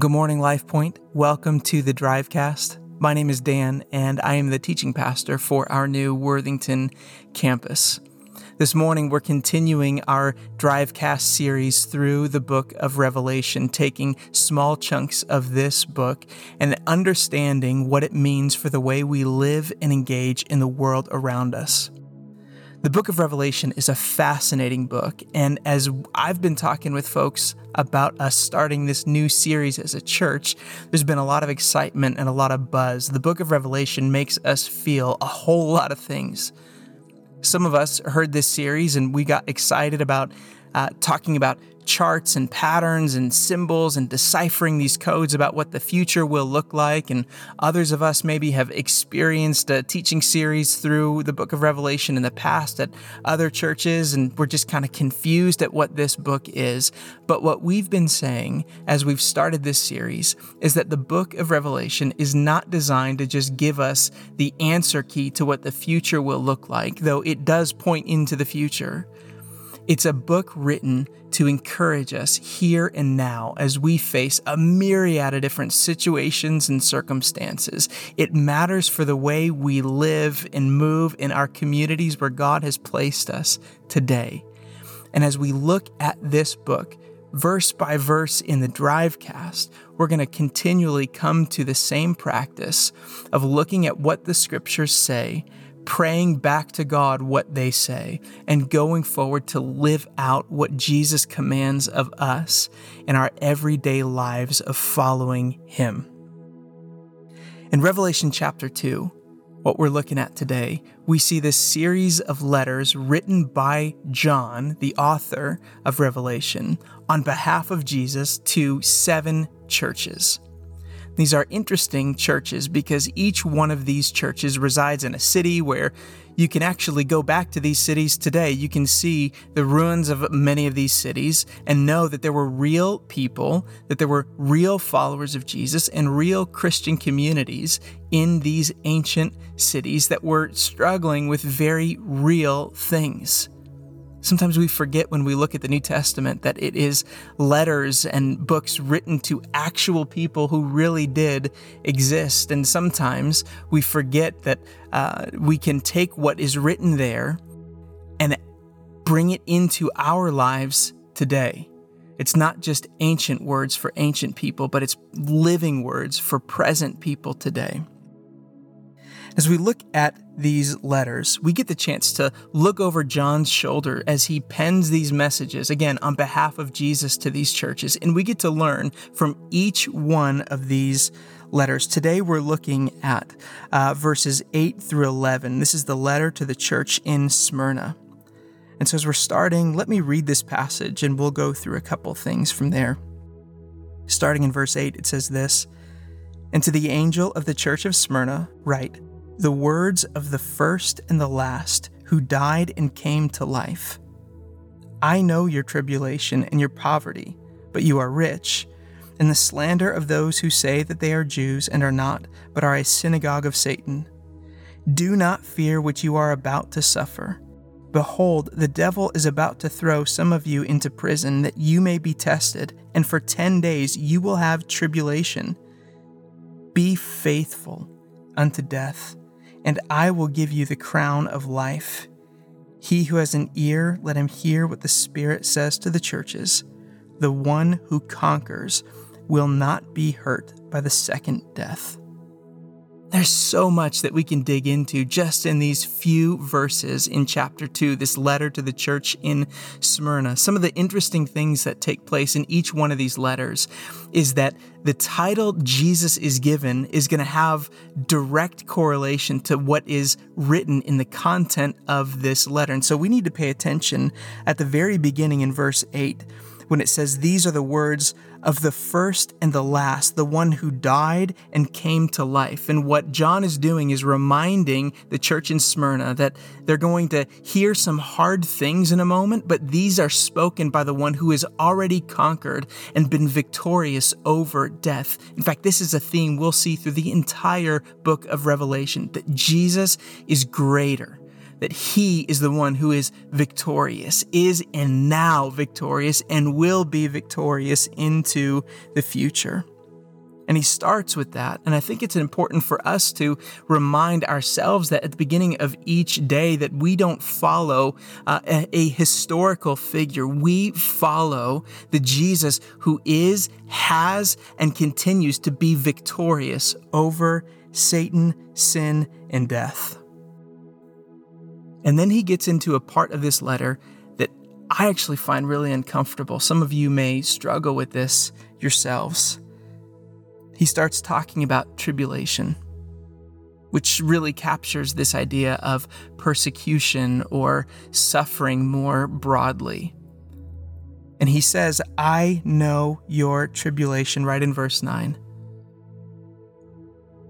good morning, Life Point. Welcome to the Drivecast. My name is Dan, and I am the teaching pastor for our new Worthington campus. This morning, we're continuing our Drivecast series through the book of Revelation, taking small chunks of this book and understanding what it means for the way we live and engage in the world around us. The book of Revelation is a fascinating book, and as I've been talking with folks about us starting this new series as a church, there's been a lot of excitement and a lot of buzz. The book of Revelation makes us feel a whole lot of things. Some of us heard this series and we got excited about uh, talking about charts and patterns and symbols and deciphering these codes about what the future will look like. And others of us maybe have experienced a teaching series through the book of Revelation in the past at other churches, and we're just kind of confused at what this book is. But what we've been saying as we've started this series is that the book of Revelation is not designed to just give us the answer key to what the future will look like, though it does point into the future. It's a book written to encourage us here and now as we face a myriad of different situations and circumstances. It matters for the way we live and move in our communities where God has placed us today. And as we look at this book, verse by verse in the Drivecast, we're going to continually come to the same practice of looking at what the scriptures say praying back to God what they say, and going forward to live out what Jesus commands of us in our everyday lives of following Him. In Revelation chapter 2, what we're looking at today, we see this series of letters written by John, the author of Revelation, on behalf of Jesus to seven churches. These are interesting churches because each one of these churches resides in a city where you can actually go back to these cities today. You can see the ruins of many of these cities and know that there were real people, that there were real followers of Jesus and real Christian communities in these ancient cities that were struggling with very real things. Sometimes we forget when we look at the New Testament that it is letters and books written to actual people who really did exist. And sometimes we forget that uh, we can take what is written there and bring it into our lives today. It's not just ancient words for ancient people, but it's living words for present people today. As we look at these letters, we get the chance to look over John's shoulder as he pens these messages, again, on behalf of Jesus to these churches, and we get to learn from each one of these letters. Today we're looking at uh, verses 8 through 11. This is the letter to the church in Smyrna. And so as we're starting, let me read this passage and we'll go through a couple things from there. Starting in verse 8, it says this And to the angel of the church of Smyrna, write, the words of the first and the last who died and came to life. I know your tribulation and your poverty, but you are rich, and the slander of those who say that they are Jews and are not, but are a synagogue of Satan. Do not fear what you are about to suffer. Behold, the devil is about to throw some of you into prison that you may be tested, and for ten days you will have tribulation. Be faithful unto death and I will give you the crown of life. He who has an ear, let him hear what the Spirit says to the churches. The one who conquers will not be hurt by the second death. There's so much that we can dig into just in these few verses in chapter 2, this letter to the church in Smyrna. Some of the interesting things that take place in each one of these letters is that the title Jesus is given is going to have direct correlation to what is written in the content of this letter. And so we need to pay attention at the very beginning in verse 8 when it says, These are the words of the first and the last, the one who died and came to life. And what John is doing is reminding the church in Smyrna that they're going to hear some hard things in a moment, but these are spoken by the one who has already conquered and been victorious over death. In fact, this is a theme we'll see through the entire book of Revelation that Jesus is greater that he is the one who is victorious, is and now victorious, and will be victorious into the future. And he starts with that. And I think it's important for us to remind ourselves that at the beginning of each day that we don't follow uh, a, a historical figure. We follow the Jesus who is, has, and continues to be victorious over Satan, sin, and death. And then he gets into a part of this letter that I actually find really uncomfortable. Some of you may struggle with this yourselves he starts talking about tribulation, which really captures this idea of persecution or suffering more broadly. And he says, I know your tribulation, right in verse 9.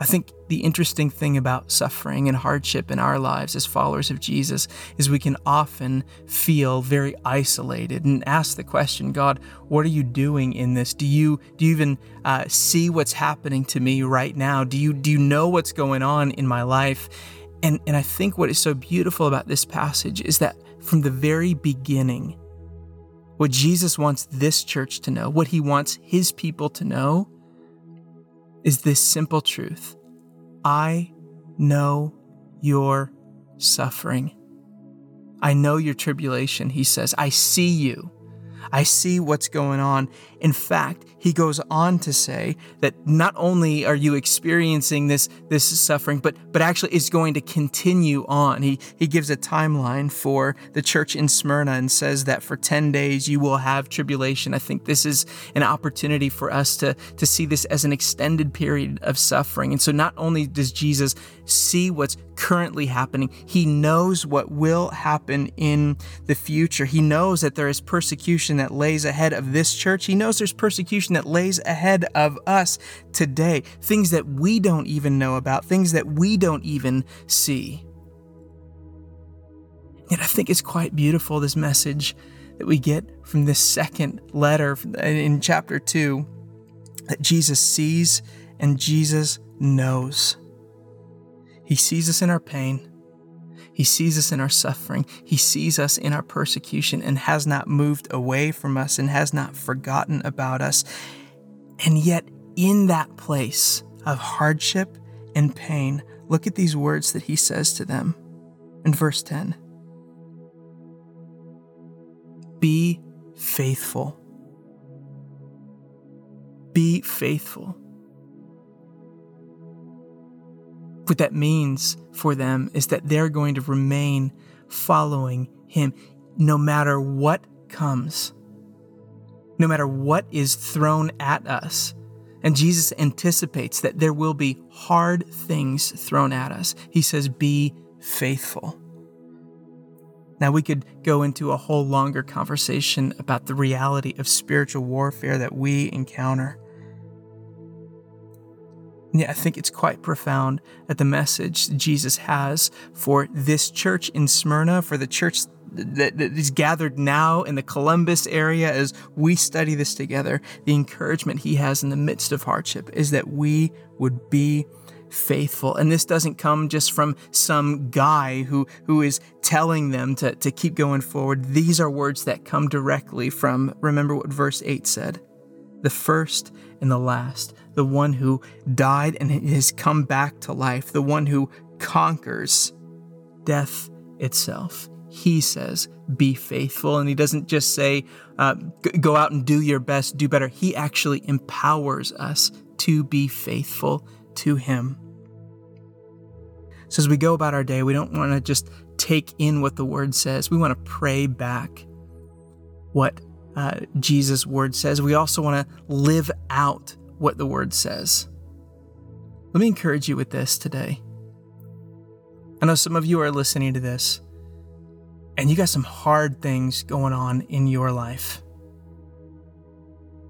I think the interesting thing about suffering and hardship in our lives as followers of Jesus is we can often feel very isolated and ask the question, God, what are you doing in this? Do you do you even uh, see what's happening to me right now? Do you do you know what's going on in my life? And and I think what is so beautiful about this passage is that from the very beginning, what Jesus wants this church to know, what he wants his people to know, is this simple truth I know your suffering. I know your tribulation, he says. I see you. I see what's going on. In fact, he goes on to say that not only are you experiencing this this suffering, but but actually it's going to continue on. He he gives a timeline for the church in Smyrna and says that for 10 days you will have tribulation. I think this is an opportunity for us to to see this as an extended period of suffering. And so not only does Jesus see what's currently happening, he knows what will happen in the future. He knows that there is persecution that lays ahead of this church. He knows there's persecution that lays ahead of us today, things that we don't even know about, things that we don't even see. Yet I think it's quite beautiful, this message that we get from this second letter in chapter 2 that Jesus sees and Jesus knows. He sees us in our pain. He sees us in our suffering. He sees us in our persecution and has not moved away from us and has not forgotten about us. And yet, in that place of hardship and pain, look at these words that he says to them in verse 10 Be faithful. Be faithful. What that means for them is that they're going to remain following him no matter what comes, no matter what is thrown at us. And Jesus anticipates that there will be hard things thrown at us. He says, Be faithful. Now, we could go into a whole longer conversation about the reality of spiritual warfare that we encounter. Yeah, I think it's quite profound that the message Jesus has for this church in Smyrna, for the church that, is gathered now in the Columbus area as we study this together, the encouragement he has in the midst of hardship is that we would be faithful. And this doesn't come just from some guy who, who is telling them to, to keep going forward. These are words that come directly from, remember what verse 8 said the first and the last, the one who died and has come back to life, the one who conquers death itself. He says, Be faithful. And he doesn't just say, uh, Go out and do your best, do better. He actually empowers us to be faithful to him. So as we go about our day, we don't want to just take in what the word says, we want to pray back what uh, Jesus' word says. We also want to live out what the word says. Let me encourage you with this today. I know some of you are listening to this, and you got some hard things going on in your life.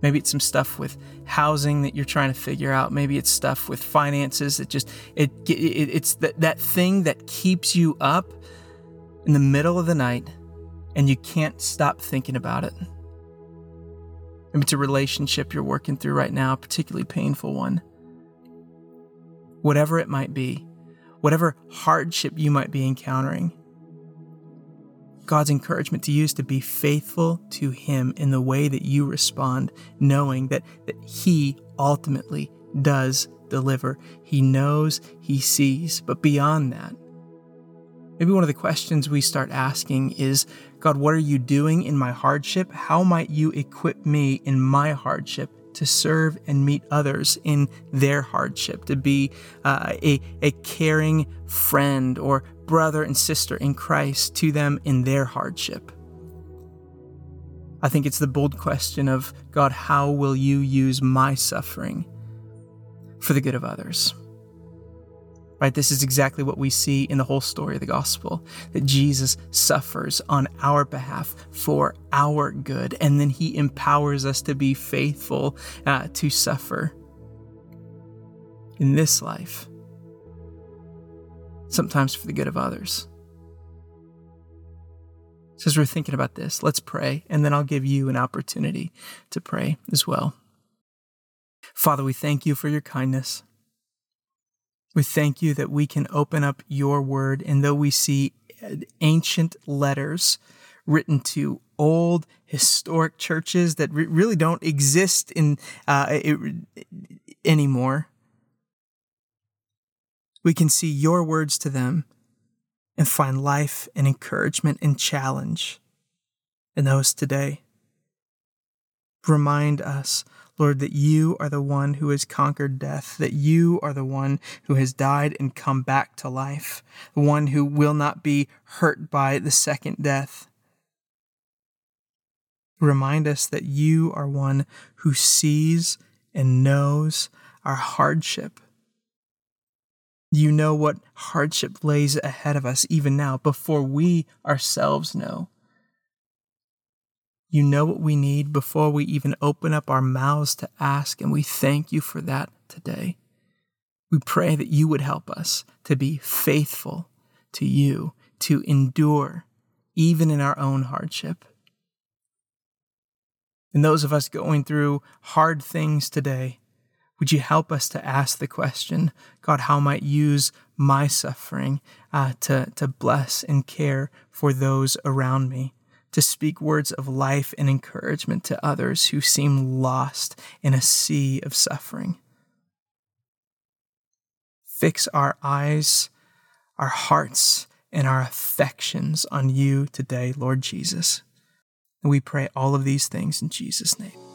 Maybe it's some stuff with housing that you're trying to figure out. Maybe it's stuff with finances that just it, it it's that that thing that keeps you up in the middle of the night and you can't stop thinking about it. Maybe it's a relationship you're working through right now, a particularly painful one. Whatever it might be, whatever hardship you might be encountering, God's encouragement to you is to be faithful to Him in the way that you respond, knowing that, that He ultimately does deliver. He knows, He sees. But beyond that, maybe one of the questions we start asking is God, what are you doing in my hardship? How might you equip me in my hardship to serve and meet others in their hardship, to be uh, a, a caring friend or brother and sister in Christ to them in their hardship? I think it's the bold question of God, how will you use my suffering for the good of others? Right? This is exactly what we see in the whole story of the gospel that Jesus suffers on our behalf for our good, and then he empowers us to be faithful uh, to suffer in this life, sometimes for the good of others. So, as we're thinking about this, let's pray, and then I'll give you an opportunity to pray as well. Father, we thank you for your kindness. We thank you that we can open up your word, and though we see ancient letters written to old historic churches that re- really don't exist in uh, it, anymore, we can see your words to them and find life and encouragement and challenge in those today. Remind us Lord, that you are the one who has conquered death, that you are the one who has died and come back to life, the one who will not be hurt by the second death. Remind us that you are one who sees and knows our hardship. You know what hardship lays ahead of us even now before we ourselves know. You know what we need before we even open up our mouths to ask, and we thank you for that today. We pray that you would help us to be faithful to you, to endure even in our own hardship. And those of us going through hard things today, would you help us to ask the question, God, how might use my suffering uh, to, to bless and care for those around me? To speak words of life and encouragement to others who seem lost in a sea of suffering. Fix our eyes, our hearts, and our affections on you today, Lord Jesus. And we pray all of these things in Jesus' name.